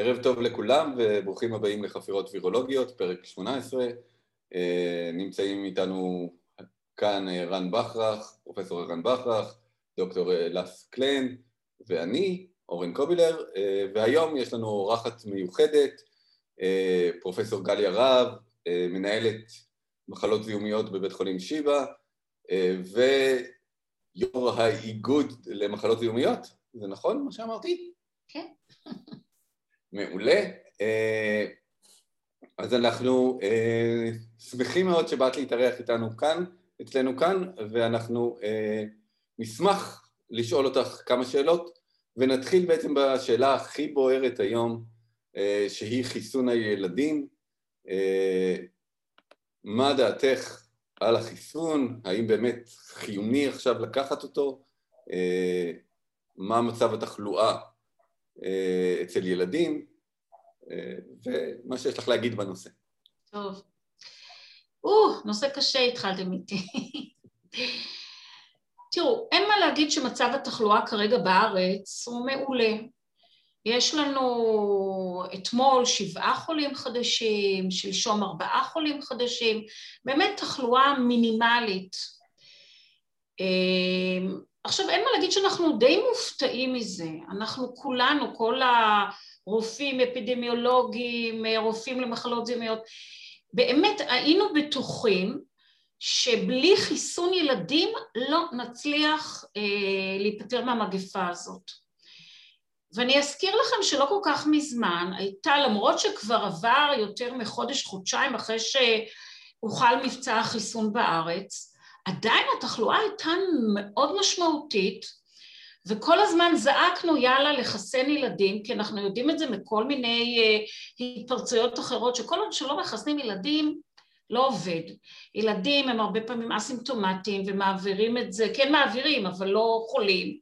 ערב טוב לכולם וברוכים הבאים לחפירות וירולוגיות, פרק 18. אה, נמצאים איתנו כאן אה, רן בכרך, פרופסור רן בכרך, דוקטור אה, לס קלן ואני, אורן קובילר, והיום יש לנו אורחת מיוחדת, פרופסור גליה רהב, מנהלת מחלות זיהומיות בבית חולים שיבא, ויו"ר האיגוד למחלות זיהומיות, זה נכון מה שאמרתי? כן. מעולה. אה, אז אנחנו אה, שמחים מאוד שבאת להתארח איתנו כאן, אצלנו כאן, ואנחנו אה, נשמח לשאול אותך כמה שאלות, ונתחיל בעצם בשאלה הכי בוערת היום, שהיא חיסון הילדים. מה דעתך על החיסון? האם באמת חיוני עכשיו לקחת אותו? מה מצב התחלואה אה, אצל ילדים, אה, ומה שיש לך להגיד בנושא. טוב. או, נושא קשה התחלתם איתי. תראו, אין מה להגיד שמצב התחלואה כרגע בארץ הוא מעולה. יש לנו אתמול שבעה חולים חדשים, שלשום ארבעה חולים חדשים, באמת תחלואה מינימלית. עכשיו, אין מה להגיד שאנחנו די מופתעים מזה. אנחנו כולנו, כל הרופאים, אפידמיולוגים, רופאים למחלות זיהומיות, באמת היינו בטוחים שבלי חיסון ילדים לא נצליח אה, להיפטר מהמגפה הזאת. ואני אזכיר לכם שלא כל כך מזמן הייתה, למרות שכבר עבר יותר מחודש, חודשיים אחרי שהוחל מבצע החיסון בארץ, עדיין התחלואה הייתה מאוד משמעותית, וכל הזמן זעקנו יאללה לחסן ילדים, כי אנחנו יודעים את זה מכל מיני uh, התפרצויות אחרות, שכל עוד שלא מחסנים ילדים, לא עובד. ילדים הם הרבה פעמים אסימפטומטיים ומעבירים את זה, כן מעבירים, אבל לא חולים.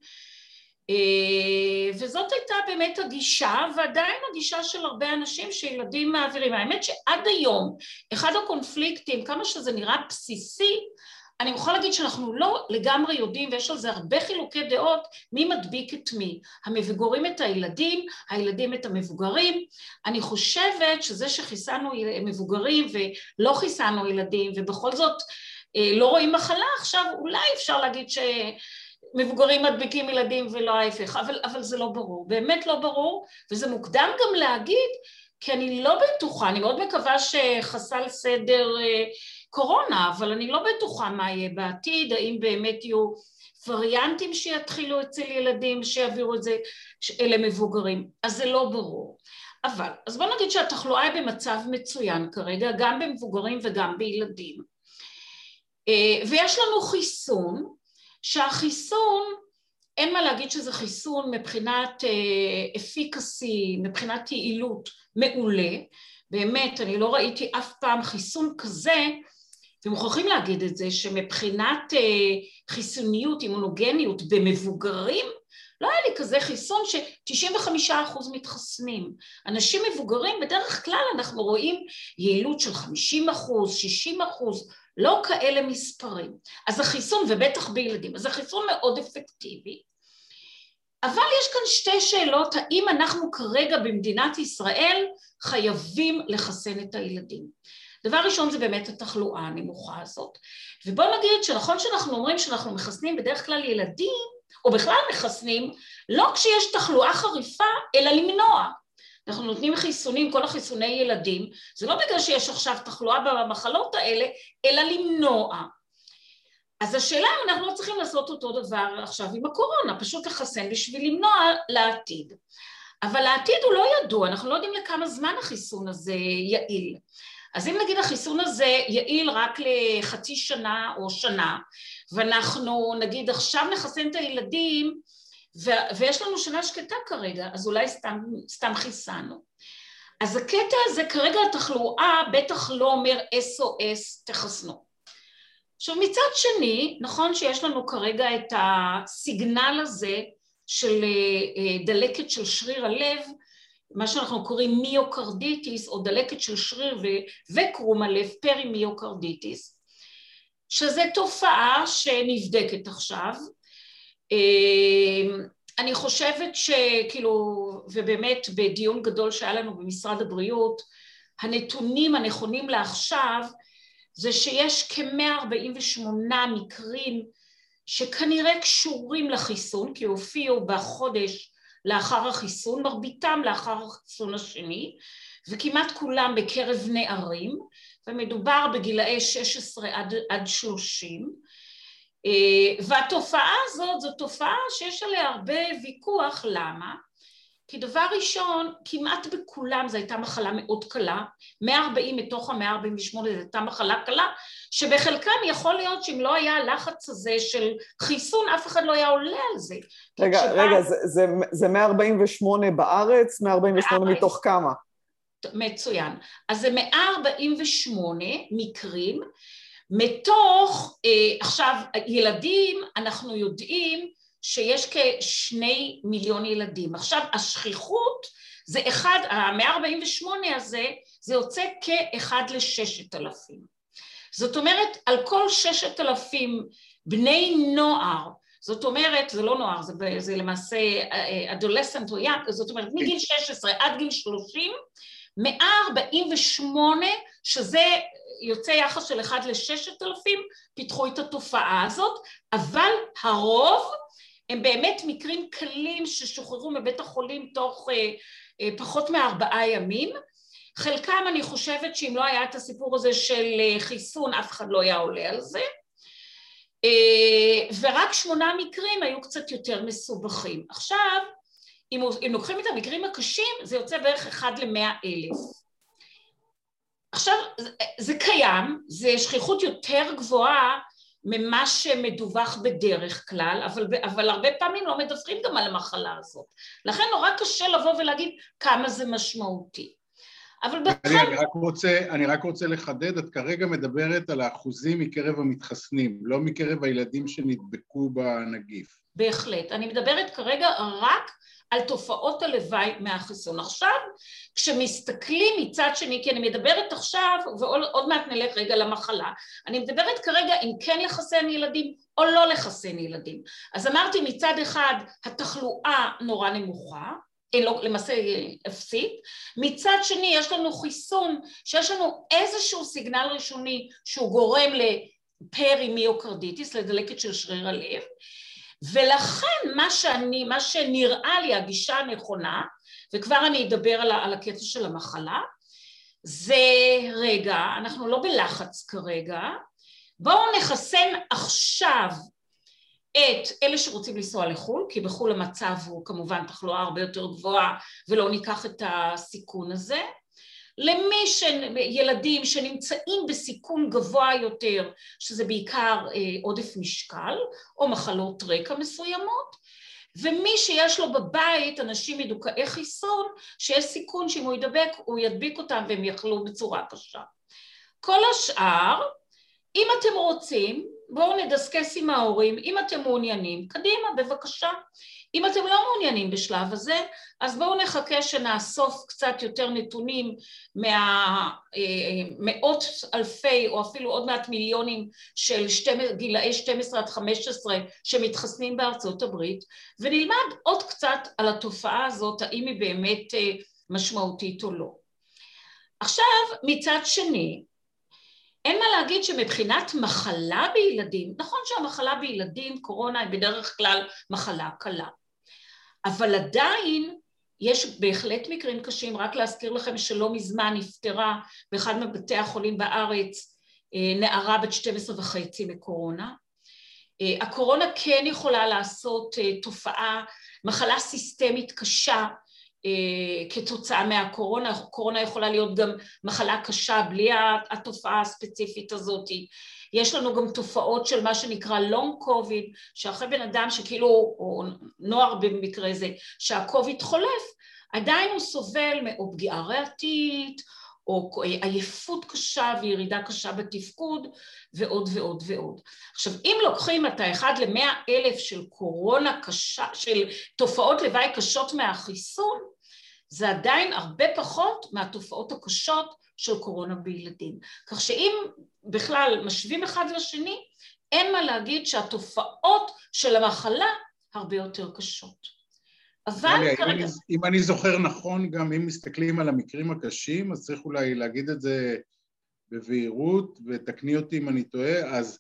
Uh, וזאת הייתה באמת הגישה, ועדיין הגישה של הרבה אנשים שילדים מעבירים. האמת שעד היום, אחד הקונפליקטים, כמה שזה נראה בסיסי, אני יכולה להגיד שאנחנו לא לגמרי יודעים, ויש על זה הרבה חילוקי דעות, מי מדביק את מי. המבוגרים את הילדים, הילדים את המבוגרים. אני חושבת שזה שחיסנו מבוגרים ולא חיסנו ילדים, ובכל זאת אה, לא רואים מחלה עכשיו, אולי אפשר להגיד ש... מבוגרים מדביקים ילדים ולא ההפך, אבל, אבל זה לא ברור, באמת לא ברור, וזה מוקדם גם להגיד, כי אני לא בטוחה, אני מאוד מקווה שחסל סדר אה, קורונה, אבל אני לא בטוחה מה יהיה בעתיד, האם באמת יהיו וריאנטים שיתחילו אצל ילדים שיעבירו את זה אלה מבוגרים, אז זה לא ברור. אבל, אז בוא נגיד שהתחלואה היא במצב מצוין כרגע, גם במבוגרים וגם בילדים. אה, ויש לנו חיסון, שהחיסון, אין מה להגיד שזה חיסון מבחינת אפיקסי, אה, מבחינת יעילות מעולה, באמת, אני לא ראיתי אף פעם חיסון כזה ומוכרחים להגיד את זה, שמבחינת אה, חיסוניות, אימונוגניות במבוגרים, לא היה לי כזה חיסון ש-95% מתחסנים. אנשים מבוגרים, בדרך כלל אנחנו רואים יעילות של 50%, 60%, לא כאלה מספרים. אז החיסון, ובטח בילדים, אז החיסון מאוד אפקטיבי. אבל יש כאן שתי שאלות, האם אנחנו כרגע במדינת ישראל חייבים לחסן את הילדים? דבר ראשון זה באמת התחלואה הנמוכה הזאת. ובוא נגיד שנכון שאנחנו אומרים שאנחנו מחסנים בדרך כלל ילדים, או בכלל מחסנים, לא כשיש תחלואה חריפה, אלא למנוע. אנחנו נותנים חיסונים, כל החיסוני ילדים, זה לא בגלל שיש עכשיו תחלואה במחלות האלה, אלא למנוע. אז השאלה אם אנחנו לא צריכים לעשות אותו דבר עכשיו עם הקורונה, פשוט לחסן בשביל למנוע לעתיד. אבל העתיד הוא לא ידוע, אנחנו לא יודעים לכמה זמן החיסון הזה יעיל. אז אם נגיד החיסון הזה יעיל רק לחצי שנה או שנה, ואנחנו נגיד עכשיו נחסן את הילדים, ו- ויש לנו שנה שקטה כרגע, אז אולי סתם, סתם חיסנו. אז הקטע הזה, כרגע התחלואה בטח לא אומר SOS תחסנו. עכשיו מצד שני, נכון שיש לנו כרגע את הסיגנל הזה של אה, אה, דלקת של שריר הלב, מה שאנחנו קוראים מיוקרדיטיס או דלקת של שריר וקרום הלב, פרימיוקרדיטיס, שזה תופעה שנבדקת עכשיו, אמ, אני חושבת שכאילו, ובאמת בדיון גדול שהיה לנו במשרד הבריאות, הנתונים הנכונים לעכשיו זה שיש כ-148 מקרים שכנראה קשורים לחיסון, כי הופיעו בחודש לאחר החיסון, מרביתם לאחר החיסון השני, וכמעט כולם בקרב נערים, ומדובר בגילאי 16 עד, עד 30, אה, והתופעה הזאת זו תופעה שיש עליה הרבה ויכוח, למה? כי דבר ראשון, כמעט בכולם זו הייתה מחלה מאוד קלה, 140 מתוך ה-148 זו הייתה מחלה קלה, שבחלקם יכול להיות שאם לא היה הלחץ הזה של חיסון, אף אחד לא היה עולה על זה. רגע, שבה... רגע, זה, זה, זה 148 בארץ, 148 בארץ. מתוך כמה? מצוין. אז זה 148 מקרים, מתוך, אה, עכשיו, ילדים, אנחנו יודעים שיש כשני מיליון ילדים. עכשיו, השכיחות זה אחד, ה-148 הזה, זה יוצא כאחד לששת אלפים. זאת אומרת, על כל ששת אלפים בני נוער, זאת אומרת, זה לא נוער, זה, זה למעשה אדולסנט או יאק, זאת אומרת, מגיל 16 עד גיל 30, 148, שזה יוצא יחס של אחד לששת אלפים, פיתחו את התופעה הזאת, אבל הרוב הם באמת מקרים קלים ששוחררו מבית החולים תוך אה, אה, פחות מארבעה ימים. חלקם אני חושבת שאם לא היה את הסיפור הזה של אה, חיסון אף אחד לא היה עולה על זה. אה, ורק שמונה מקרים היו קצת יותר מסובכים. עכשיו, אם, אם לוקחים את המקרים הקשים זה יוצא בערך אחד למאה אלף. עכשיו, זה, זה קיים, זה שכיחות יותר גבוהה ממה שמדווח בדרך כלל, אבל, אבל הרבה פעמים לא מדווחים גם על המחלה הזאת. לכן נורא קשה לבוא ולהגיד כמה זה משמעותי. אבל בכלל... אני רק רוצה, אני רק רוצה לחדד, את כרגע מדברת על האחוזים מקרב המתחסנים, לא מקרב הילדים שנדבקו בנגיף. בהחלט. אני מדברת כרגע רק על תופעות הלוואי מהחיסון. עכשיו, כשמסתכלים מצד שני, כי אני מדברת עכשיו, ועוד מעט נלך רגע למחלה, אני מדברת כרגע אם כן לחסן ילדים או לא לחסן ילדים. אז אמרתי מצד אחד התחלואה נורא נמוכה, לא, למעשה אפסית, מצד שני יש לנו חיסון שיש לנו איזשהו סיגנל ראשוני שהוא גורם לפרימיוקרדיטיס, לדלקת של שריר הלב, ולכן מה שאני, מה שנראה לי הגישה הנכונה, וכבר אני אדבר על, על הקטע של המחלה, זה רגע, אנחנו לא בלחץ כרגע, בואו נחסן עכשיו את אלה שרוצים לנסוע לחו"ל, כי בחו"ל המצב הוא כמובן תחלואה הרבה יותר גבוהה ולא ניקח את הסיכון הזה, למי ש... ילדים שנמצאים בסיכון גבוה יותר, שזה בעיקר אה, עודף משקל או מחלות רקע מסוימות, ומי שיש לו בבית אנשים מדוכאי חיסון, שיש סיכון שאם הוא ידבק הוא ידביק אותם והם יחלו בצורה קשה. כל השאר, אם אתם רוצים, בואו נדסקס עם ההורים, אם אתם מעוניינים, קדימה, בבקשה. אם אתם לא מעוניינים בשלב הזה, אז בואו נחכה שנאסוף קצת יותר נתונים מהמאות אה, אלפי או אפילו עוד מעט מיליונים של שתי, גילאי 12 עד 15 שמתחסנים בארצות הברית, ונלמד עוד קצת על התופעה הזאת, האם היא באמת אה, משמעותית או לא. עכשיו, מצד שני, אין מה להגיד שמבחינת מחלה בילדים, נכון שהמחלה בילדים, קורונה, היא בדרך כלל מחלה קלה, אבל עדיין יש בהחלט מקרים קשים, רק להזכיר לכם שלא מזמן נפטרה באחד מבתי החולים בארץ אה, נערה בת 12 וחצי מקורונה. אה, הקורונה כן יכולה לעשות אה, תופעה, מחלה סיסטמית קשה כתוצאה מהקורונה, קורונה יכולה להיות גם מחלה קשה בלי התופעה הספציפית הזאת, יש לנו גם תופעות של מה שנקרא לונג קוביד, שאחרי בן אדם שכאילו, או נוער במקרה זה, שהקוביד חולף, עדיין הוא סובל או פגיעה ריאתית, או עייפות קשה וירידה קשה בתפקוד, ועוד ועוד ועוד. עכשיו, אם לוקחים את האחד למאה אלף של קורונה קשה, של תופעות לוואי קשות מהחיסון, זה עדיין הרבה פחות מהתופעות הקשות של קורונה בילדים. כך שאם בכלל משווים אחד לשני, אין מה להגיד שהתופעות של המחלה הרבה יותר קשות. אבל דליה, כרגע... אם, אני, אם אני זוכר נכון, גם אם מסתכלים על המקרים הקשים, אז צריך אולי להגיד את זה בבהירות, ותקני אותי אם אני טועה, אז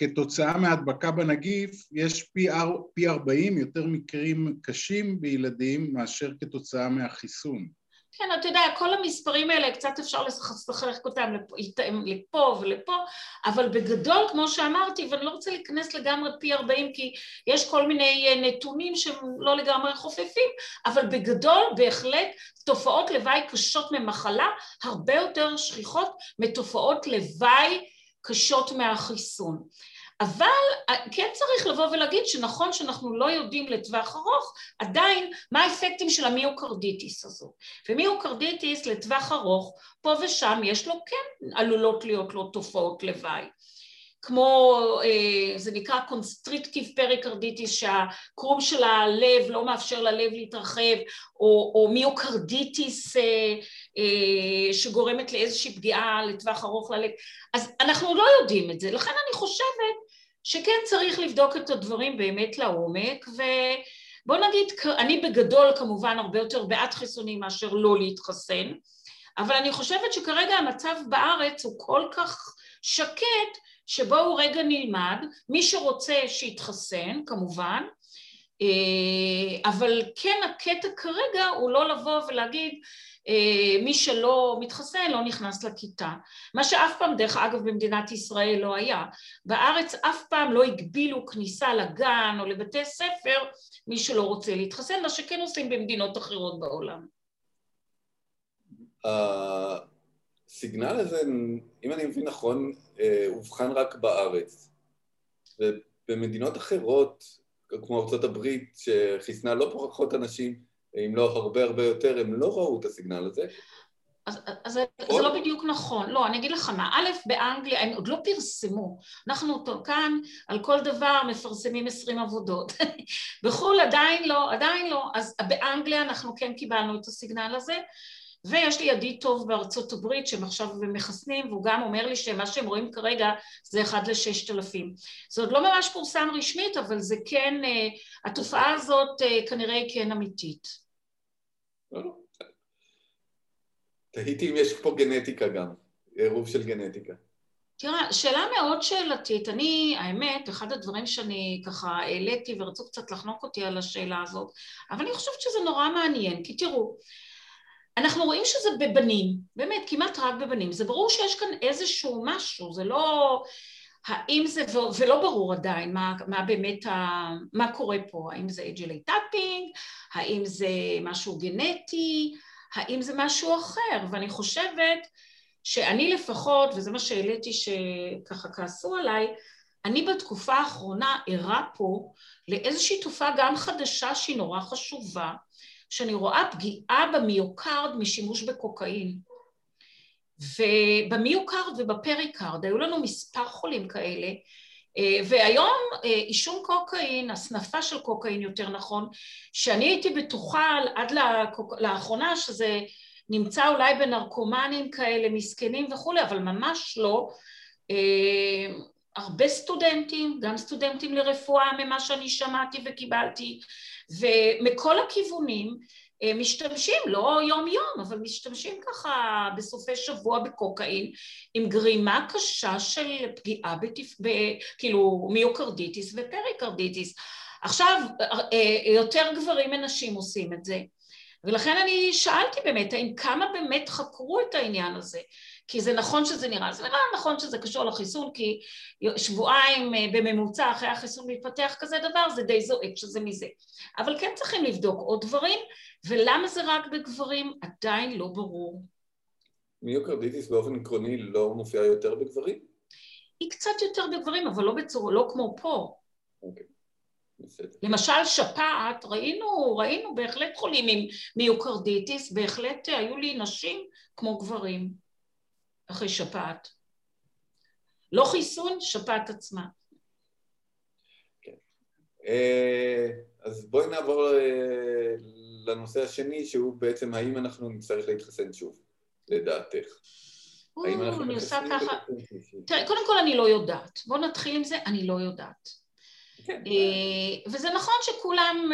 כתוצאה מהדבקה בנגיף, יש פי, אר, פי 40 יותר מקרים קשים בילדים מאשר כתוצאה מהחיסון. כן, אתה יודע, כל המספרים האלה, קצת אפשר לשחק אותם לפה, לפה ולפה, אבל בגדול, כמו שאמרתי, ואני לא רוצה להיכנס לגמרי פי 40, כי יש כל מיני אה, נתונים שהם לא לגמרי חופפים, אבל בגדול, בהחלט, תופעות לוואי קשות ממחלה, הרבה יותר שכיחות מתופעות לוואי קשות מהחיסון. אבל אה, כן צריך לבוא ולהגיד שנכון שאנחנו לא יודעים לטווח ארוך עדיין מה האפקטים של המיוקרדיטיס הזו. ומיוקרדיטיס לטווח ארוך, פה ושם יש לו כן עלולות להיות לו תופעות לוואי. כמו, אה, זה נקרא constrictive pericarditis, שהקרום של הלב לא מאפשר ללב להתרחב, או, או מיוקרדיטיס אה, שגורמת לאיזושהי פגיעה לטווח ארוך ללב. אז אנחנו לא יודעים את זה, לכן אני חושבת שכן צריך לבדוק את הדברים באמת לעומק, ובוא נגיד, אני בגדול כמובן הרבה יותר בעד חיסונים מאשר לא להתחסן, אבל אני חושבת שכרגע המצב בארץ הוא כל כך שקט, שבואו רגע נלמד, מי שרוצה שיתחסן כמובן, אה, אבל כן הקטע כרגע הוא לא לבוא ולהגיד אה, מי שלא מתחסן לא נכנס לכיתה. מה שאף פעם, דרך אגב, במדינת ישראל לא היה. בארץ אף פעם לא הגבילו כניסה לגן או לבתי ספר מי שלא רוצה להתחסן, מה שכן עושים במדינות אחרות בעולם. הסיגנל הזה, אם אני מבין נכון, אה, אובחן רק בארץ. ובמדינות אחרות, כמו ארה"ב, שחיסנה לא פחות אנשים, אם לא הרבה הרבה יותר, הם לא ראו את הסיגנל הזה. אז, אז זה, זה לא בדיוק נכון. לא, אני אגיד לך מה. א', באנגליה, הם עוד לא פרסמו. אנחנו כאן על כל דבר מפרסמים עשרים עבודות. בחו"ל עדיין לא, עדיין לא. אז באנגליה אנחנו כן קיבלנו את הסיגנל הזה. ויש לי ידיד טוב בארצות הברית שהם עכשיו מחסנים והוא גם אומר לי שמה שהם רואים כרגע זה אחד לששת אלפים. זה עוד לא ממש פורסם רשמית אבל זה כן, אה, התופעה הזאת אה, כנראה היא כן אמיתית. לא, לא. תהיתי אם יש פה גנטיקה גם, עירוב של גנטיקה. תראה, שאלה מאוד שאלתית. אני, האמת, אחד הדברים שאני ככה העליתי ורצו קצת לחנוק אותי על השאלה הזאת, אבל אני חושבת שזה נורא מעניין, כי תראו, אנחנו רואים שזה בבנים, באמת, כמעט רק בבנים. זה ברור שיש כאן איזשהו משהו, זה לא... האם זה, ולא ברור עדיין מה, מה באמת, ה, מה קורה פה, האם זה HLA typing, האם זה משהו גנטי, האם זה משהו אחר, ואני חושבת שאני לפחות, וזה מה שהעליתי שככה כעסו עליי, אני בתקופה האחרונה ערה פה לאיזושהי תופעה גם חדשה שהיא נורא חשובה, שאני רואה פגיעה במיוקרד משימוש בקוקאין. ובמיוקרד ובפריקרד, היו לנו מספר חולים כאלה, אה, והיום אה, עישון קוקאין, הסנפה של קוקאין יותר נכון, שאני הייתי בטוחה עד לאחרונה שזה נמצא אולי בנרקומנים כאלה מסכנים וכולי, אבל ממש לא. אה, הרבה סטודנטים, גם סטודנטים לרפואה ממה שאני שמעתי וקיבלתי, ומכל הכיוונים אה, משתמשים, לא יום יום, אבל משתמשים ככה בסופי שבוע בקוקאין עם גרימה קשה של פגיעה בתפ... ב... כאילו מיוקרדיטיס ופריקרדיטיס. עכשיו, אה, יותר גברים מנשים עושים את זה. ולכן אני שאלתי באמת, האם כמה באמת חקרו את העניין הזה? כי זה נכון שזה נראה, זה נראה נכון שזה קשור לחיסון, כי שבועיים אה, בממוצע אחרי החיסון מתפתח כזה דבר, זה די זועק שזה מזה. אבל כן צריכים לבדוק עוד דברים, ולמה זה רק בגברים עדיין לא ברור. מיוקרדיטיס באופן עקרוני לא מופיעה יותר בגברים? היא קצת יותר בגברים, אבל לא בצורה, לא כמו פה. אוקיי. בסדר. למשל שפעת, ראינו, ראינו בהחלט חולים עם מיוקרדיטיס, בהחלט היו לי נשים כמו גברים אחרי שפעת. לא חיסון, שפעת עצמה. כן. אה, אז בואי נעבור אה, לנושא השני, שהוא בעצם האם אנחנו נצטרך להתחסן שוב, לדעתך. האם אנחנו אני עושה ככה... תראה, קודם כל אני לא יודעת. בואו נתחיל עם זה, אני לא יודעת. כן. וזה נכון שכולם,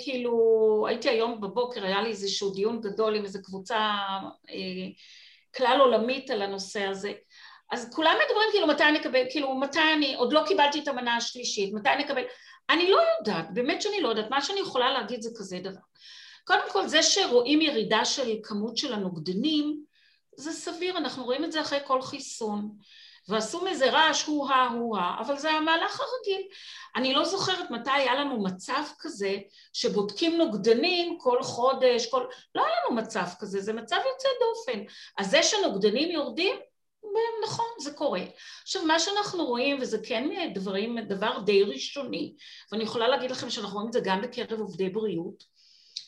כאילו, הייתי היום בבוקר, היה לי איזשהו דיון גדול עם איזו קבוצה כלל עולמית על הנושא הזה. אז כולם מדברים כאילו מתי אני אקבל, כאילו מתי אני, עוד לא קיבלתי את המנה השלישית, מתי אני אקבל, אני לא יודעת, באמת שאני לא יודעת, מה שאני יכולה להגיד זה כזה דבר. קודם כל זה שרואים ירידה של כמות של הנוגדנים, זה סביר, אנחנו רואים את זה אחרי כל חיסון. ועשו מזה רעש הו-הא הו-הא, אבל זה המהלך הרגיל. אני לא זוכרת מתי היה לנו מצב כזה שבודקים נוגדנים כל חודש, כל... לא היה לנו מצב כזה, זה מצב יוצא דופן. אז זה שנוגדנים יורדים, נכון, זה קורה. עכשיו, מה שאנחנו רואים, וזה כן דברים, דבר די ראשוני, ואני יכולה להגיד לכם שאנחנו רואים את זה גם בקרב עובדי בריאות,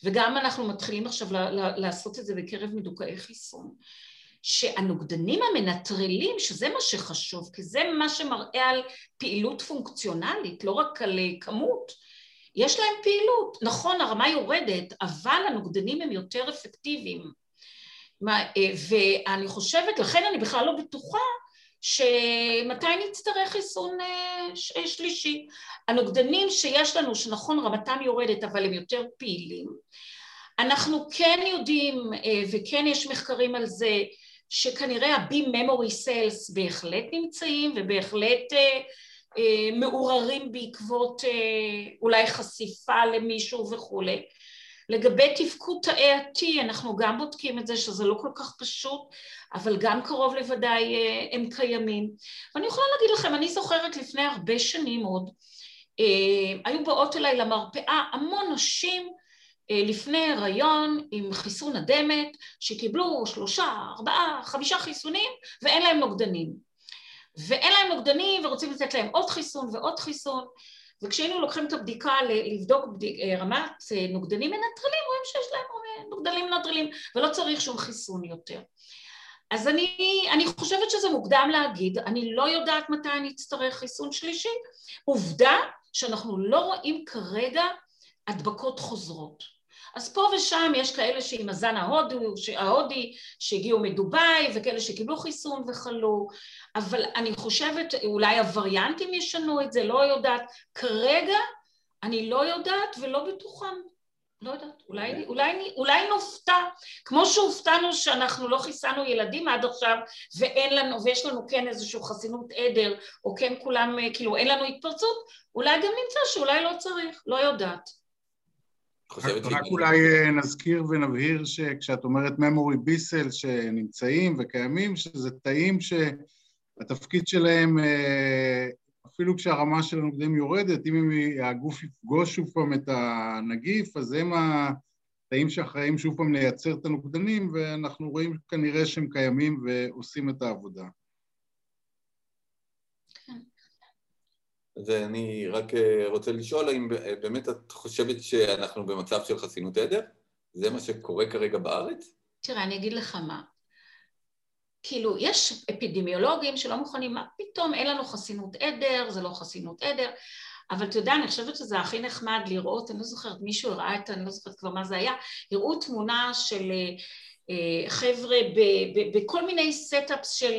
וגם אנחנו מתחילים עכשיו לעשות את זה בקרב מדוכאי חיסון. שהנוגדנים המנטרלים, שזה מה שחשוב, כי זה מה שמראה על פעילות פונקציונלית, לא רק על אה, כמות, יש להם פעילות. נכון, הרמה יורדת, אבל הנוגדנים הם יותר אפקטיביים. אה, ואני חושבת, לכן אני בכלל לא בטוחה שמתי נצטרך חיסון אה, שלישי. הנוגדנים שיש לנו, שנכון רמתם יורדת אבל הם יותר פעילים, אנחנו כן יודעים וכן יש מחקרים על זה שכנראה ה-B memory cells בהחלט נמצאים ובהחלט אה, אה, מעורערים בעקבות אה, אולי חשיפה למישהו וכולי. לגבי תפקוד תאי ה-T אנחנו גם בודקים את זה שזה לא כל כך פשוט אבל גם קרוב לוודאי אה, הם קיימים ואני יכולה להגיד לכם אני זוכרת לפני הרבה שנים עוד אה, היו באות אליי למרפאה המון נשים לפני הריון עם חיסון הדמת, שקיבלו שלושה, ארבעה, חמישה חיסונים ואין להם נוגדנים. ואין להם נוגדנים ורוצים לתת להם עוד חיסון ועוד חיסון, וכשהיינו לוקחים את הבדיקה לבדוק אה, רמת אה, נוגדנים מנטרלים, רואים שיש להם נוגדנים מנטרלים ולא צריך שום חיסון יותר. אז אני, אני חושבת שזה מוקדם להגיד, אני לא יודעת מתי אני אצטרך חיסון שלישי. עובדה שאנחנו לא רואים כרגע הדבקות חוזרות. אז פה ושם יש כאלה שעם הזן ההודי, ההודי שהגיעו מדובאי וכאלה שקיבלו חיסון וחלו, אבל אני חושבת אולי הווריאנטים ישנו את זה, לא יודעת. כרגע אני לא יודעת ולא בטוחה. לא יודעת, אולי, אולי, אולי נופתע, כמו שהופתענו שאנחנו לא חיסנו ילדים עד עכשיו ואין לנו, ויש לנו כן איזושהי חסינות עדר, או כן כולם, כאילו אין לנו התפרצות, אולי גם נמצא שאולי לא צריך, לא יודעת. רק, רק אולי אה, נזכיר ונבהיר שכשאת אומרת memory B-Cell שנמצאים וקיימים, שזה תאים שהתפקיד שלהם, אה, אפילו כשהרמה של הנוגדים יורדת, אם הגוף יפגוש שוב פעם את הנגיף, אז הם התאים שאחראים שוב פעם לייצר את הנוגדנים, ואנחנו רואים כנראה שהם קיימים ועושים את העבודה. אז אני רק אה, רוצה לשאול האם אה, באמת את חושבת שאנחנו במצב של חסינות עדר? זה מה שקורה כרגע בארץ? תראה, אני אגיד לך מה. כאילו, יש אפידמיולוגים שלא מוכנים, מה פתאום אין לנו חסינות עדר, זה לא חסינות עדר, אבל אתה יודע, אני חושבת שזה הכי נחמד לראות, אני לא זוכרת, מישהו הראה את, אני לא זוכרת כבר מה זה היה, הראו תמונה של אה, חבר'ה בכל מיני setups של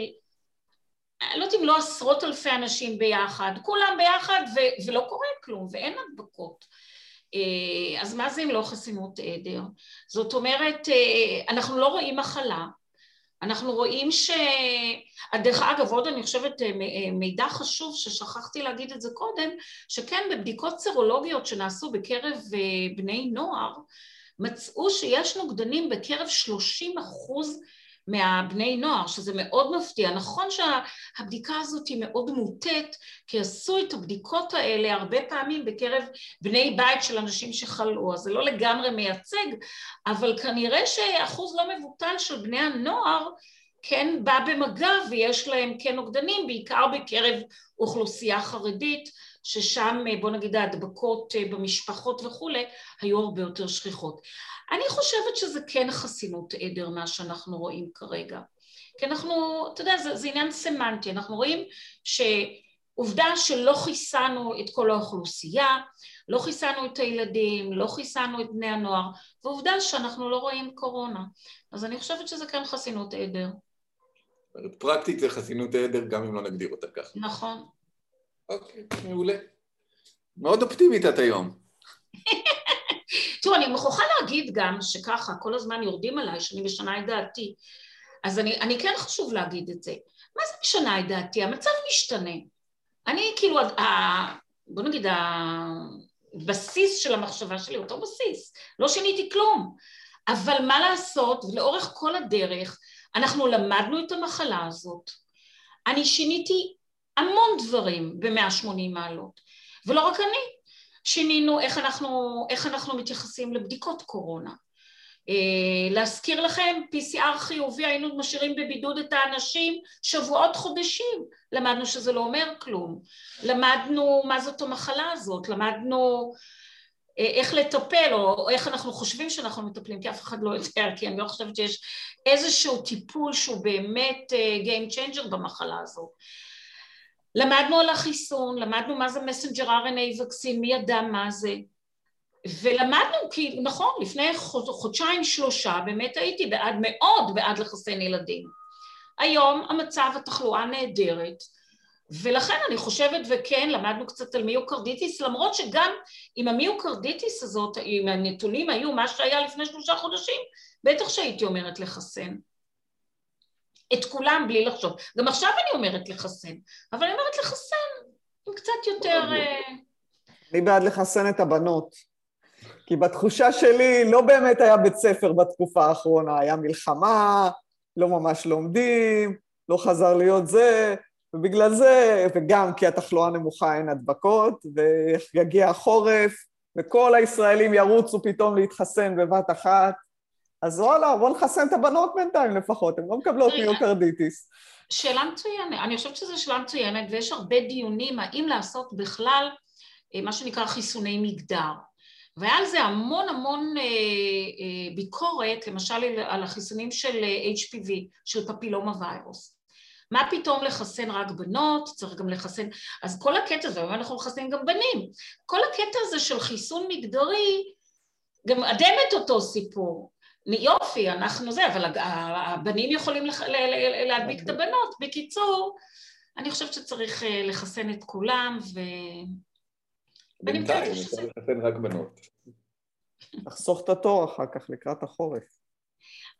לא יודעת אם לא עשרות אלפי אנשים ביחד, כולם ביחד ו- ולא קורה כלום ואין הדבקות. אה, אז מה זה אם לא חסינות עדר? זאת אומרת, אה, אנחנו לא רואים מחלה, אנחנו רואים ש... דרך אגב, עוד אני חושבת אה, מידע חשוב ששכחתי להגיד את זה קודם, שכן בבדיקות סרולוגיות שנעשו בקרב בני נוער, מצאו שיש נוגדנים בקרב 30 אחוז מהבני נוער, שזה מאוד מפתיע. נכון שהבדיקה הזאת היא מאוד מוטית, כי עשו את הבדיקות האלה הרבה פעמים בקרב בני בית של אנשים שחלו, אז זה לא לגמרי מייצג, אבל כנראה שאחוז לא מבוטל של בני הנוער כן בא במגע ויש להם כן נוגדנים, בעיקר בקרב אוכלוסייה חרדית, ששם בוא נגיד ההדבקות במשפחות וכולי היו הרבה יותר שכיחות. אני חושבת שזה כן חסינות עדר מה שאנחנו רואים כרגע. כי אנחנו, אתה יודע, זה, זה עניין סמנטי, אנחנו רואים שעובדה שלא חיסנו את כל האוכלוסייה, לא חיסנו את הילדים, לא חיסנו את בני הנוער, ועובדה שאנחנו לא רואים קורונה. אז אני חושבת שזה כן חסינות עדר. פרקטית זה חסינות עדר גם אם לא נגדיר אותה ככה. נכון. אוקיי, מעולה. מאוד אופטימית את היום. תראו, אני מוכרחה להגיד גם שככה, כל הזמן יורדים עליי, שאני משנה את דעתי. אז אני, אני כן חשוב להגיד את זה. מה זה משנה את דעתי? המצב משתנה. אני כאילו, ה, בוא נגיד, הבסיס של המחשבה שלי אותו בסיס. לא שיניתי כלום. אבל מה לעשות, לאורך כל הדרך אנחנו למדנו את המחלה הזאת. אני שיניתי המון דברים ב-180 מעלות, ולא רק אני, שינינו איך אנחנו, איך אנחנו מתייחסים לבדיקות קורונה. Uh, להזכיר לכם, PCR חיובי, היינו משאירים בבידוד את האנשים שבועות חודשים, למדנו שזה לא אומר כלום, למדנו מה זאת המחלה הזאת, למדנו uh, איך לטפל או איך אנחנו חושבים שאנחנו מטפלים, כי אף אחד לא יודע, כי אני לא חושבת שיש איזשהו טיפול שהוא באמת uh, Game Changer במחלה הזאת. למדנו על החיסון, למדנו מה זה מסנג'ר RNA וקסין, מי ידע מה זה, ולמדנו, כי נכון, לפני חודשיים שלושה באמת הייתי בעד, מאוד בעד לחסן ילדים. היום המצב, התחלואה נהדרת, ולכן אני חושבת, וכן, למדנו קצת על מיוקרדיטיס, למרות שגם עם המיוקרדיטיס הזאת, אם הנתונים היו מה שהיה לפני שלושה חודשים, בטח שהייתי אומרת לחסן. את כולם בלי לחשוב. גם עכשיו אני אומרת לחסן, אבל אני אומרת לחסן עם קצת יותר... אה, אני בעד לחסן את הבנות. כי בתחושה שלי לא באמת היה בית ספר בתקופה האחרונה, היה מלחמה, לא ממש לומדים, לא חזר להיות זה, ובגלל זה, וגם כי התחלואה נמוכה אין הדבקות, ויגיע החורף, וכל הישראלים ירוצו פתאום להתחסן בבת אחת, אז וואלה, בואו נחסן את הבנות בינתיים לפחות, הן לא מקבלות מיוקרדיטיס. שאלה מצוינת, אני חושבת שזו שאלה מצוינת, ויש הרבה דיונים האם לעשות בכלל אה, מה שנקרא חיסוני מגדר. והיה על זה המון המון אה, אה, ביקורת, למשל על החיסונים של HPV, של פפילומה ויירוס. מה פתאום לחסן רק בנות, צריך גם לחסן, אז כל הקטע הזה, אנחנו מחסנים גם בנים, כל הקטע הזה של חיסון מגדרי, גם אדמת אותו סיפור. יופי, אנחנו זה, אבל הבנים יכולים להדביק את הבנות. בקיצור, אני חושבת שצריך אה, לחסן את כולם, ו... בינתיים, אפשר לחסן רק בנות. לחסוך את התור אחר כך לקראת החורף.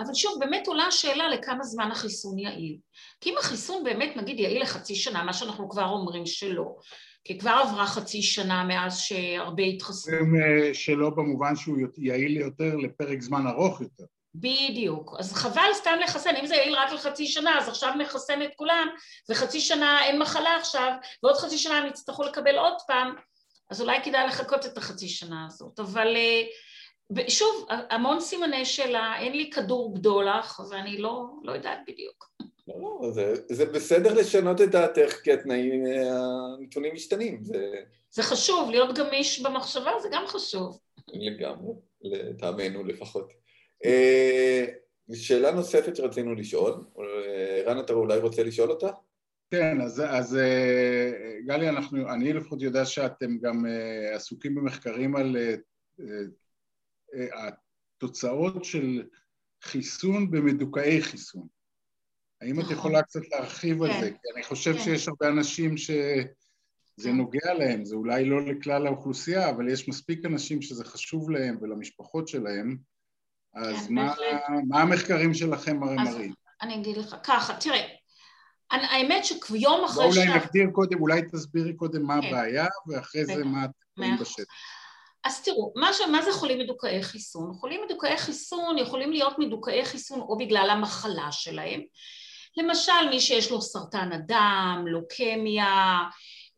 אבל שוב, באמת עולה השאלה לכמה זמן החיסון יעיל. כי אם החיסון באמת, נגיד, יעיל לחצי שנה, מה שאנחנו כבר אומרים שלא, כי כבר עברה חצי שנה מאז שהרבה התחסנו. אה, שלא במובן שהוא יעיל יותר לפרק זמן ארוך יותר. בדיוק. אז חבל סתם לחסן, אם זה יעיל רק לחצי שנה, אז עכשיו נחסן את כולם, וחצי שנה אין מחלה עכשיו, ועוד חצי שנה הם יצטרכו לקבל עוד פעם, אז אולי כדאי לחכות את החצי שנה הזאת. אבל אה, שוב, המון סימני שאלה, אין לי כדור בדולח, ואני לא, לא יודעת בדיוק. לא, לא, זה, זה בסדר לשנות את דעתך, כי התנאים, הנתונים משתנים. זה... זה חשוב, להיות גמיש במחשבה זה גם חשוב. לגמרי, לטעמנו לפחות. אה, שאלה נוספת שרצינו לשאול, רן, אתה אולי רוצה לשאול אותה? כן, אז, אז אה, גלי, אנחנו, אני לפחות יודע שאתם גם אה, עסוקים במחקרים על התוצאות של חיסון במדוכאי חיסון. האם את נכון. יכולה קצת להרחיב על כן. זה? כי אני חושב כן. שיש הרבה אנשים שזה כן. נוגע להם, זה אולי לא לכלל האוכלוסייה, אבל יש מספיק אנשים שזה חשוב להם ולמשפחות שלהם, אז מה, מה המחקרים שלכם מראים? אני אגיד לך, ככה, תראה, האמת שיום אחרי ש... אולי נגדיר קודם, אולי תסבירי קודם מה הבעיה, ואחרי זה מה אתם רואים בשטח. אז תראו, מה, ש... מה זה חולים מדוכאי חיסון? חולים מדוכאי חיסון יכולים להיות מדוכאי חיסון או בגלל המחלה שלהם, למשל מי שיש לו סרטן הדם, לוקמיה,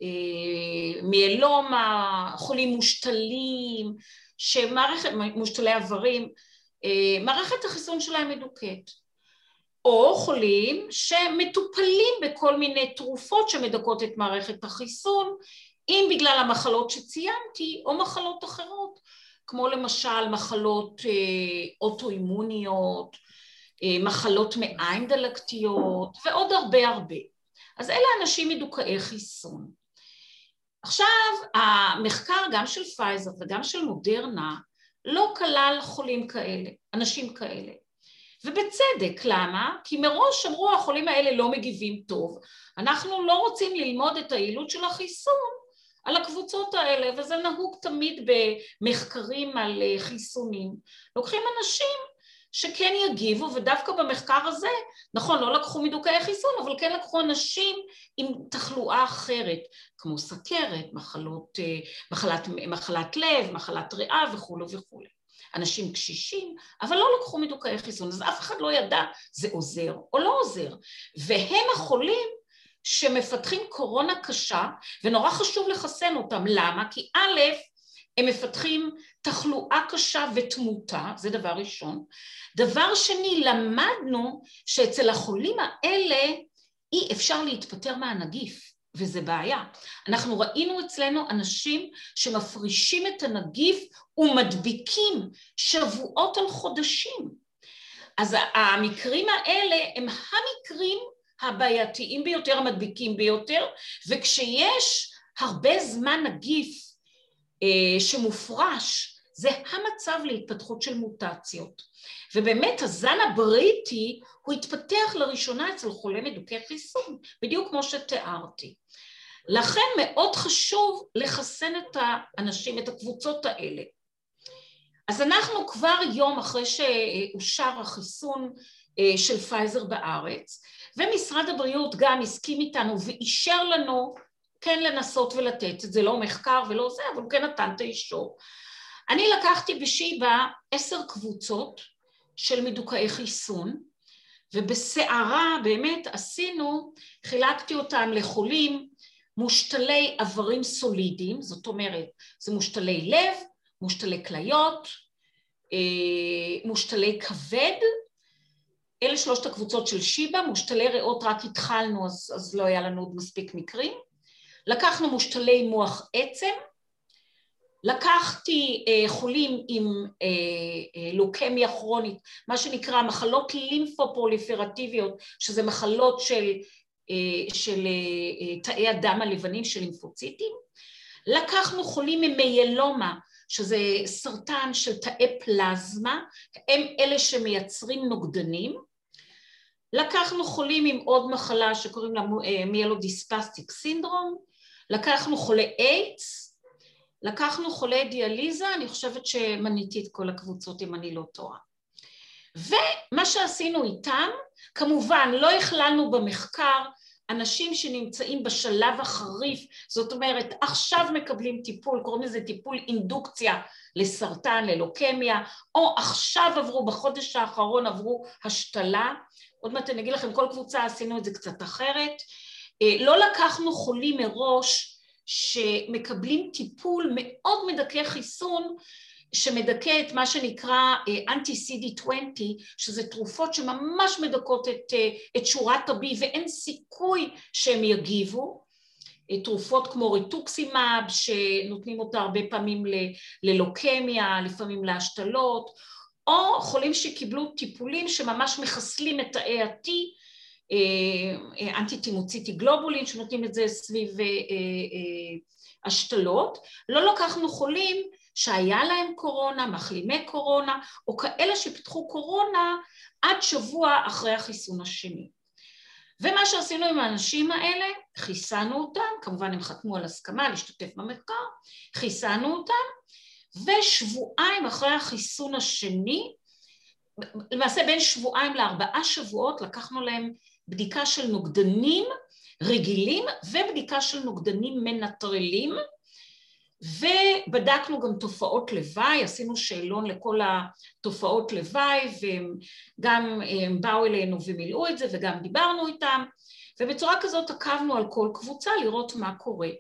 אה, מיאלומה, חולים מושתלים, שמערכת, מושתלי איברים, אה, מערכת החיסון שלהם מדוכאת. או חולים שמטופלים בכל מיני תרופות שמדכאות את מערכת החיסון, אם בגלל המחלות שציינתי או מחלות אחרות, כמו למשל מחלות אה, אוטואימוניות, מחלות מעיים דלקתיות ועוד הרבה הרבה. אז אלה אנשים מדוכאי חיסון. עכשיו, המחקר גם של פייזר וגם של מודרנה לא כלל חולים כאלה, אנשים כאלה. ובצדק, למה? כי מראש אמרו החולים האלה לא מגיבים טוב. אנחנו לא רוצים ללמוד את היעילות של החיסון על הקבוצות האלה, וזה נהוג תמיד במחקרים על אה, חיסונים. לוקחים אנשים שכן יגיבו, ודווקא במחקר הזה, נכון, לא לקחו מדוכאי חיסון, אבל כן לקחו אנשים עם תחלואה אחרת, כמו סכרת, מחלות, אה, מחלת, מחלת לב, מחלת ריאה וכולי וכולי. אנשים קשישים, אבל לא לקחו מדוכאי חיסון, אז אף אחד לא ידע זה עוזר או לא עוזר. והם החולים שמפתחים קורונה קשה, ונורא חשוב לחסן אותם. למה? כי א', הם מפתחים תחלואה קשה ותמותה, זה דבר ראשון. דבר שני, למדנו שאצל החולים האלה אי אפשר להתפטר מהנגיף, וזה בעיה. אנחנו ראינו אצלנו אנשים שמפרישים את הנגיף ומדביקים שבועות על חודשים. אז המקרים האלה הם המקרים הבעייתיים ביותר, המדביקים ביותר, וכשיש הרבה זמן נגיף אה, שמופרש, זה המצב להתפתחות של מוטציות. ובאמת הזן הבריטי הוא התפתח לראשונה אצל חולה מדוכא חיסון, בדיוק כמו שתיארתי. לכן מאוד חשוב לחסן את האנשים, את הקבוצות האלה. אז אנחנו כבר יום אחרי שאושר החיסון אה, של פייזר בארץ, ומשרד הבריאות גם הסכים איתנו ואישר לנו כן לנסות ולתת את זה, לא מחקר ולא זה, אבל הוא כן נתן את האישור. אני לקחתי בשיבא עשר קבוצות של מדוכאי חיסון, ובסערה באמת עשינו, חילקתי אותם לחולים מושתלי איברים סולידיים, זאת אומרת, זה מושתלי לב, מושתלי כליות, אה, מושתלי כבד, אלה שלושת הקבוצות של שיבא, מושתלי ריאות רק התחלנו אז, אז לא היה לנו עוד מספיק מקרים, לקחנו מושתלי מוח עצם, לקחתי אה, חולים עם אה, אה, לוקמיה כרונית, מה שנקרא מחלות לימפופוליפרטיביות, שזה מחלות של, אה, של אה, אה, תאי הדם הלבנים של לימפוציטים, לקחנו חולים עם מיילומה, שזה סרטן של תאי פלזמה, הם אלה שמייצרים נוגדנים, לקחנו חולים עם עוד מחלה שקוראים לה אה, myelodysplastic syndrome, לקחנו חולי איידס, לקחנו חולי דיאליזה, אני חושבת שמניתי את כל הקבוצות אם אני לא טועה. ומה שעשינו איתם, כמובן לא הכללנו במחקר אנשים שנמצאים בשלב החריף, זאת אומרת עכשיו מקבלים טיפול, קוראים לזה טיפול אינדוקציה לסרטן, ללוקמיה, או עכשיו עברו, בחודש האחרון עברו השתלה, עוד מעט אני אגיד לכם, כל קבוצה עשינו את זה קצת אחרת, אה, לא לקחנו חולים מראש שמקבלים טיפול מאוד מדכא חיסון שמדכא את מה שנקרא אנטי CD20 שזה תרופות שממש מדכאות את, אה, את שורת ה-B ואין סיכוי שהם יגיבו. אה, תרופות כמו rituximab שנותנים אותה הרבה פעמים ללוקמיה, לפעמים להשתלות או חולים שקיבלו טיפולים שממש מחסלים את תאי ה-T אה, anti-thymocyte globulin שנותנים את זה סביב אה, אה, השתלות, לא לקחנו חולים שהיה להם קורונה, מחלימי קורונה, או כאלה שפיתחו קורונה עד שבוע אחרי החיסון השני. ומה שעשינו עם האנשים האלה, חיסנו אותם, כמובן הם חתמו על הסכמה להשתתף במחקר, חיסנו אותם, ושבועיים אחרי החיסון השני, למעשה בין שבועיים לארבעה שבועות לקחנו להם בדיקה של נוגדנים רגילים ובדיקה של נוגדנים מנטרלים ובדקנו גם תופעות לוואי, עשינו שאלון לכל התופעות לוואי והם גם הם באו אלינו ומילאו את זה וגם דיברנו איתם ובצורה כזאת עקבנו על כל קבוצה לראות מה קורה.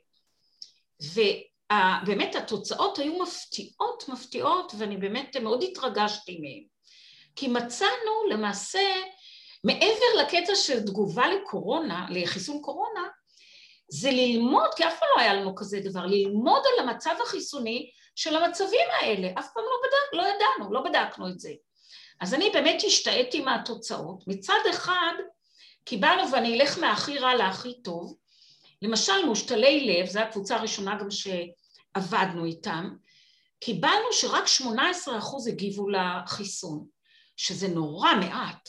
ובאמת התוצאות היו מפתיעות מפתיעות ואני באמת מאוד התרגשתי מהן כי מצאנו למעשה מעבר לקטע של תגובה לקורונה, לחיסון קורונה, זה ללמוד, כי אף פעם לא היה לנו כזה דבר, ללמוד על המצב החיסוני של המצבים האלה. אף פעם לא, בדק, לא ידענו, לא בדקנו את זה. אז אני באמת השתאיתי מהתוצאות. מצד אחד, קיבלנו, ואני אלך מהכי רע להכי טוב, למשל מושתלי לב, זו הקבוצה הראשונה גם שעבדנו איתם, קיבלנו שרק 18% הגיבו לחיסון, שזה נורא מעט.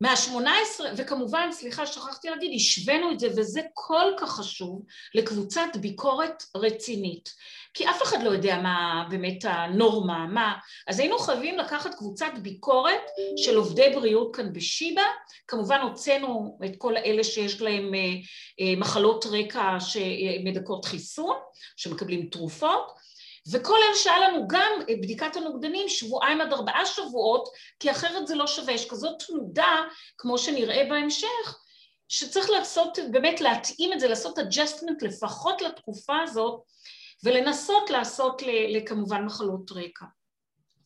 מה-18, וכמובן, סליחה, שכחתי להגיד, השווינו את זה, וזה כל כך חשוב, לקבוצת ביקורת רצינית. כי אף אחד לא יודע מה באמת הנורמה, מה... אז היינו חייבים לקחת קבוצת ביקורת של עובדי בריאות כאן בשיבא, כמובן הוצאנו את כל אלה שיש להם אה, אה, מחלות רקע שמדכאות חיסון, שמקבלים תרופות, וכל אלה שהיה לנו גם בדיקת הנוגדנים שבועיים עד ארבעה שבועות, כי אחרת זה לא שווה. יש כזאת תנודה, כמו שנראה בהמשך, שצריך לעשות, באמת להתאים את זה, לעשות adjustment לפחות לתקופה הזאת, ולנסות לעשות לכמובן מחלות רקע.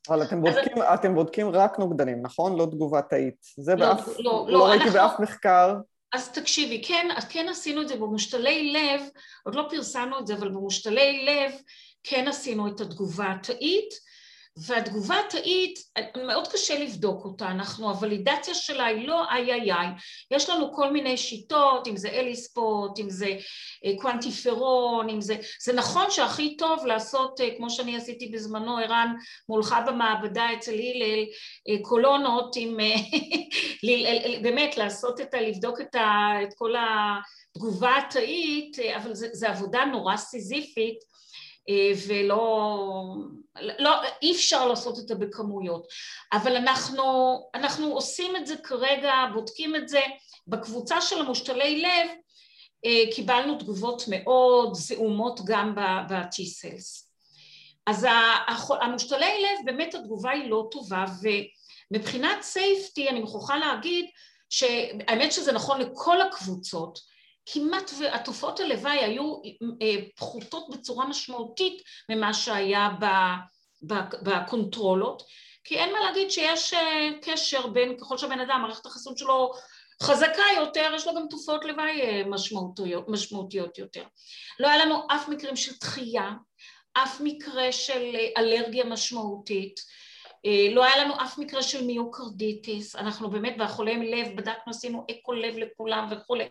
אבל אתם בודקים, אז... אתם בודקים רק נוגדנים, נכון? לא תגובה תאית. זה לא, באף, לא, לא, לא ראיתי אנחנו... באף מחקר. אז תקשיבי, כן, כן עשינו את זה במושתלי לב, עוד לא פרסמנו את זה, אבל במושתלי לב כן עשינו את התגובה התאית, והתגובה התאית, מאוד קשה לבדוק אותה, אנחנו, הוולידציה שלה היא לא איי איי איי, יש לנו כל מיני שיטות, אם זה אליספוט, אם זה אה, קוונטיפרון, אם זה, זה נכון שהכי טוב לעשות, אה, כמו שאני עשיתי בזמנו, ערן מולך במעבדה אצל הלל, אה, קולונות עם, באמת לעשות את ה... לבדוק את, ה, את כל התגובה התאית, אבל זו עבודה נורא סיזיפית, ולא, לא, אי אפשר לעשות את זה בכמויות, אבל אנחנו, אנחנו עושים את זה כרגע, בודקים את זה, בקבוצה של המושתלי לב אה, קיבלנו תגובות מאוד זעומות גם ב-T-Cells. אז המושתלי לב באמת התגובה היא לא טובה ומבחינת סייפטי אני מוכרחה להגיד שהאמת שזה נכון לכל הקבוצות כמעט והתופעות הלוואי היו אה, פחותות בצורה משמעותית ממה שהיה בקונטרולות, כי אין מה להגיד שיש אה, קשר בין, ככל שהבן אדם, מערכת החיסון שלו חזקה יותר, יש לו גם תופעות לוואי אה, משמעותיות, משמעותיות יותר. לא היה לנו אף מקרים של דחייה, אף מקרה של אלרגיה משמעותית, לא היה לנו אף מקרה של מיוקרדיטיס, אנחנו באמת בחולי לב בדקנו, עשינו אקו לב לכולם וכולי,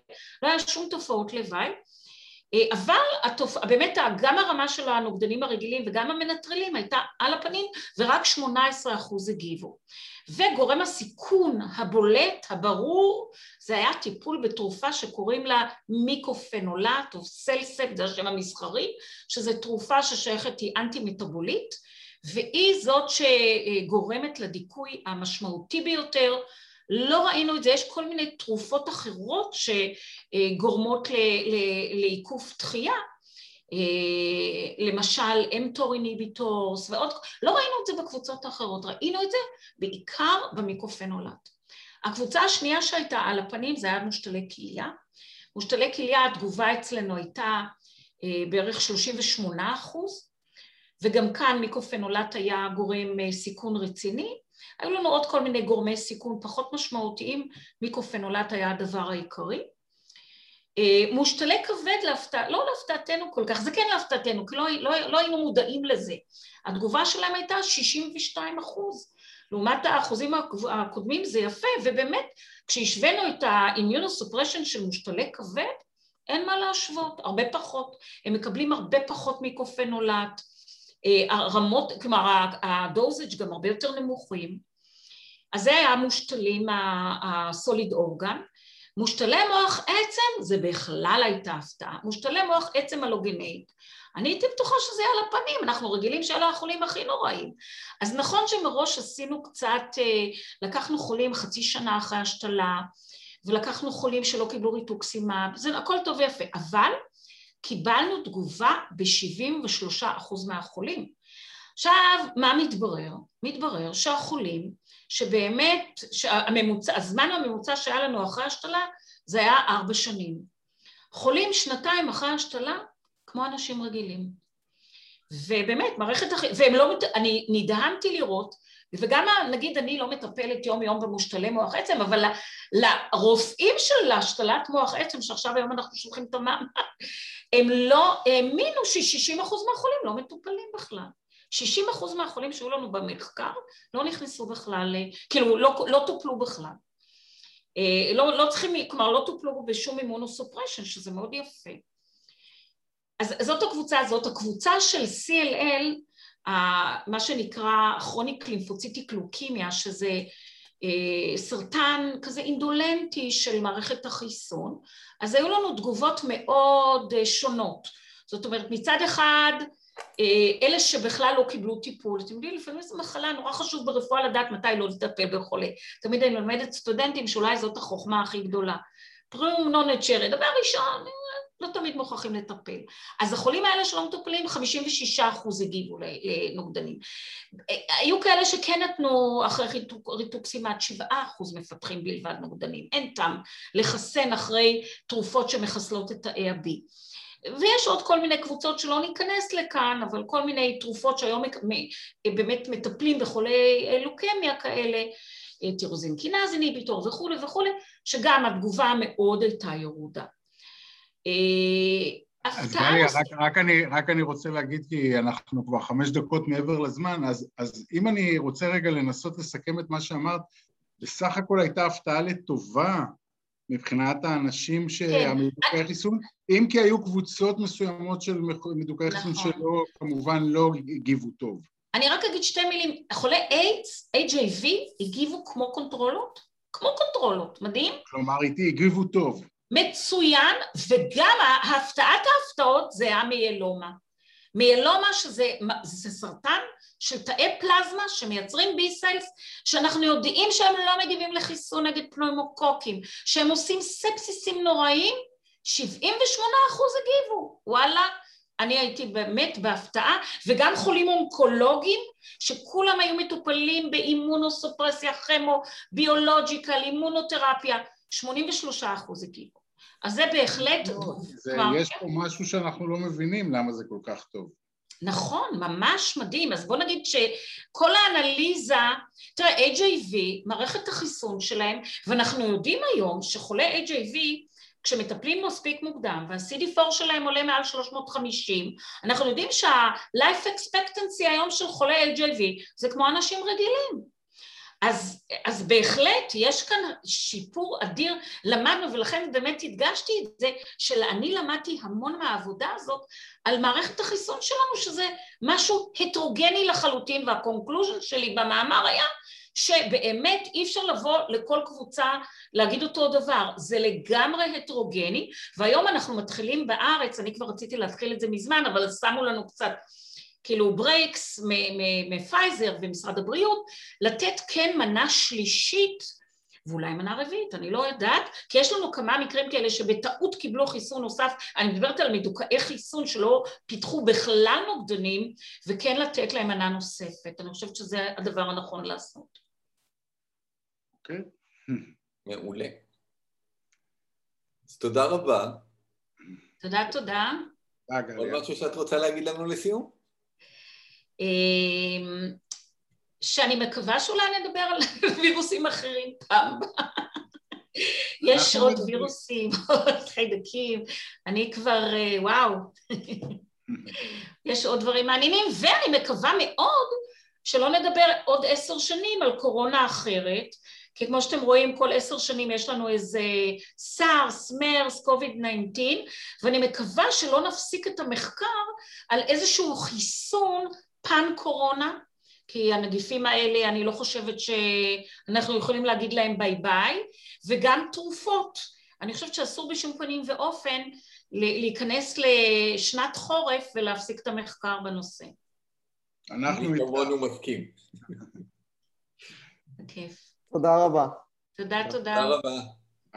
לא היה שום תופעות לוואי, אה, אבל התופ... באמת גם הרמה של הנוגדנים הרגילים וגם המנטרלים הייתה על הפנים ורק 18% הגיבו. וגורם הסיכון הבולט, הברור, זה היה טיפול בתרופה שקוראים לה מיקופנולט או סלספט, זה השם המסחרי, שזו תרופה ששייכת, היא אנטי מטאבולית והיא זאת שגורמת לדיכוי המשמעותי ביותר. לא ראינו את זה, יש כל מיני תרופות אחרות שגורמות לעיקוף דחייה, למשל אמטור איניביטורס ועוד, לא ראינו את זה בקבוצות האחרות, ראינו את זה בעיקר במיקרופנולט. הקבוצה השנייה שהייתה על הפנים זה היה מושתלי כליה. מושתלי כליה, התגובה אצלנו הייתה אה, בערך 38 אחוז, וגם כאן מיקרופנולט היה גורם אה, סיכון רציני. היו לנו עוד כל מיני גורמי סיכון פחות משמעותיים, מיקרופנולט היה הדבר העיקרי. אה, מושתלי כבד להפתעה, לא להפתעתנו כל כך, זה כן להפתעתנו, כי לא, לא, לא היינו מודעים לזה. התגובה שלהם הייתה 62 אחוז. לעומת האחוזים הקודמים זה יפה, ובאמת כשהשווינו את האימיונוסופרשן של מושתלי כבד, אין מה להשוות, הרבה פחות. הם מקבלים הרבה פחות מיקרופנולט, הרמות, כלומר הדוזג' גם הרבה יותר נמוכים, אז זה היה המושתלים הסוליד אורגן. מושתלי מוח עצם זה בכלל הייתה הפתעה. מושתלי מוח עצם הלוגנאית. אני הייתי בטוחה שזה היה על הפנים, אנחנו רגילים שאלה החולים הכי נוראים. אז נכון שמראש עשינו קצת, אה, לקחנו חולים חצי שנה אחרי השתלה, ולקחנו חולים שלא קיבלו ריתוקסימאב, זה הכל טוב ויפה, אבל קיבלנו תגובה ב-73% מהחולים. עכשיו, מה מתברר? מתברר שהחולים, שבאמת, שהממוצע, הזמן הממוצע שהיה לנו אחרי השתלה זה היה ארבע שנים. חולים שנתיים אחרי השתלה כמו אנשים רגילים. ובאמת, מערכת החיים, והם לא, אני נדהמתי לראות וגם נגיד אני לא מטפלת יום יום במושתלי מוח עצם, אבל לרופאים של השתלת מוח עצם, שעכשיו היום אנחנו שולחים את המאמר, הם לא האמינו ש-60% מהחולים לא מטופלים בכלל. 60% מהחולים שהיו לנו במחקר לא נכנסו בכלל, כאילו לא, לא טופלו בכלל. אה, לא, לא צריכים, כלומר לא טופלו בשום אימונוסופרשן, שזה מאוד יפה. אז זאת הקבוצה הזאת. הקבוצה של CLL מה שנקרא כרוניק לימפוציטיק לוקמיה, שזה אה, סרטן כזה אינדולנטי של מערכת החיסון, אז היו לנו תגובות מאוד אה, שונות. זאת אומרת, מצד אחד, אה, אלה שבכלל לא קיבלו טיפול, אתם יודעים, לפעמים זו מחלה, נורא חשוב ברפואה לדעת מתי לא לטפל בחולה. תמיד אני מלמדת סטודנטים שאולי זאת החוכמה הכי גדולה. פריום נון צ'רי, דבר ראשון, לא תמיד מוכרחים לטפל. אז החולים האלה שלא מטופלים, 56 אחוז הגיבו לנוגדנים. היו כאלה שכן נתנו אחרי ריתוק, ריתוק סימת 7 אחוז מפתחים בלבד נוגדנים. אין טעם לחסן אחרי תרופות שמחסלות את תאי ה-B. ויש עוד כל מיני קבוצות שלא ניכנס לכאן, אבל כל מיני תרופות שהיום באמת מטפלים בחולי לוקמיה כאלה, טירוזין קינז איניביטור וכולי וכולי, שגם התגובה מאוד הייתה ירודה. אה, אז גליה, רק, רק, אני, רק אני רוצה להגיד, כי אנחנו כבר חמש דקות מעבר לזמן, אז, אז אם אני רוצה רגע לנסות לסכם את מה שאמרת, בסך הכל הייתה הפתעה לטובה מבחינת האנשים שהמדוכאי כן. חיסון, אם כי היו קבוצות מסוימות של מדוכאי נכון. חיסון שלא, כמובן לא הגיבו טוב. אני רק אגיד שתי מילים, חולי איידס, HIV, הגיבו כמו קונטרולות? כמו קונטרולות, מדהים? כלומר, איתי הגיבו טוב. מצוין, וגם הפתעת ההפתעות זה המיילומה. מיילומה שזה זה סרטן של תאי פלזמה שמייצרים בי סיילס שאנחנו יודעים שהם לא מגיבים לחיסון נגד פנוימוקוקים שהם עושים ספסיסים נוראים 78 אחוז הגיבו וואלה אני הייתי באמת בהפתעה וגם חולים אונקולוגיים שכולם היו מטופלים באימונוסופרסיה, כימו, ביולוג'יקל, אימונותרפיה 83 אחוז הגיבו אז זה בהחלט... לא, זה, כבר... יש פה משהו שאנחנו לא מבינים למה זה כל כך טוב. נכון, ממש מדהים. אז בוא נגיד שכל האנליזה, תראה, HIV, מערכת החיסון שלהם, ואנחנו יודעים היום שחולי HIV, כשמטפלים מספיק מוקדם וה-CD4 שלהם עולה מעל 350, אנחנו יודעים שה-life expectancy היום של חולי HIV זה כמו אנשים רגילים. אז, אז בהחלט יש כאן שיפור אדיר, למדנו ולכן באמת הדגשתי את זה שאני למדתי המון מהעבודה הזאת על מערכת החיסון שלנו שזה משהו הטרוגני לחלוטין וה conclusion שלי במאמר היה שבאמת אי אפשר לבוא לכל קבוצה להגיד אותו דבר, זה לגמרי הטרוגני והיום אנחנו מתחילים בארץ, אני כבר רציתי להתחיל את זה מזמן אבל שמו לנו קצת כאילו brakes מפייזר ומשרד הבריאות, לתת כן מנה שלישית ואולי מנה רביעית, אני לא יודעת, כי יש לנו כמה מקרים כאלה שבטעות קיבלו חיסון נוסף, אני מדברת על מדוכאי חיסון שלא פיתחו בכלל נוגדנים, וכן לתת להם מנה נוספת, אני חושבת שזה הדבר הנכון לעשות. אוקיי. מעולה. אז תודה רבה. תודה, תודה. עוד משהו שאת רוצה להגיד לנו לסיום? אמ, שאני מקווה שאולי נדבר על וירוסים אחרים פעם יש עוד וירוסים, עוד חיידקים, אני כבר, אה, וואו, יש עוד דברים מעניינים, ואני מקווה מאוד שלא נדבר עוד עשר שנים על קורונה אחרת, כי כמו שאתם רואים כל עשר שנים יש לנו איזה סארס, מרס, קוביד 19 ואני מקווה שלא נפסיק את המחקר על איזשהו חיסון pan קורונה, כי הנגיפים האלה אני לא חושבת שאנחנו יכולים להגיד להם ביי ביי, וגם תרופות. אני חושבת שאסור בשום פנים ואופן להיכנס לשנת חורף ולהפסיק את המחקר בנושא. אנחנו כמובן מסכים. בכיף. תודה רבה. תודה, תודה. תודה רבה.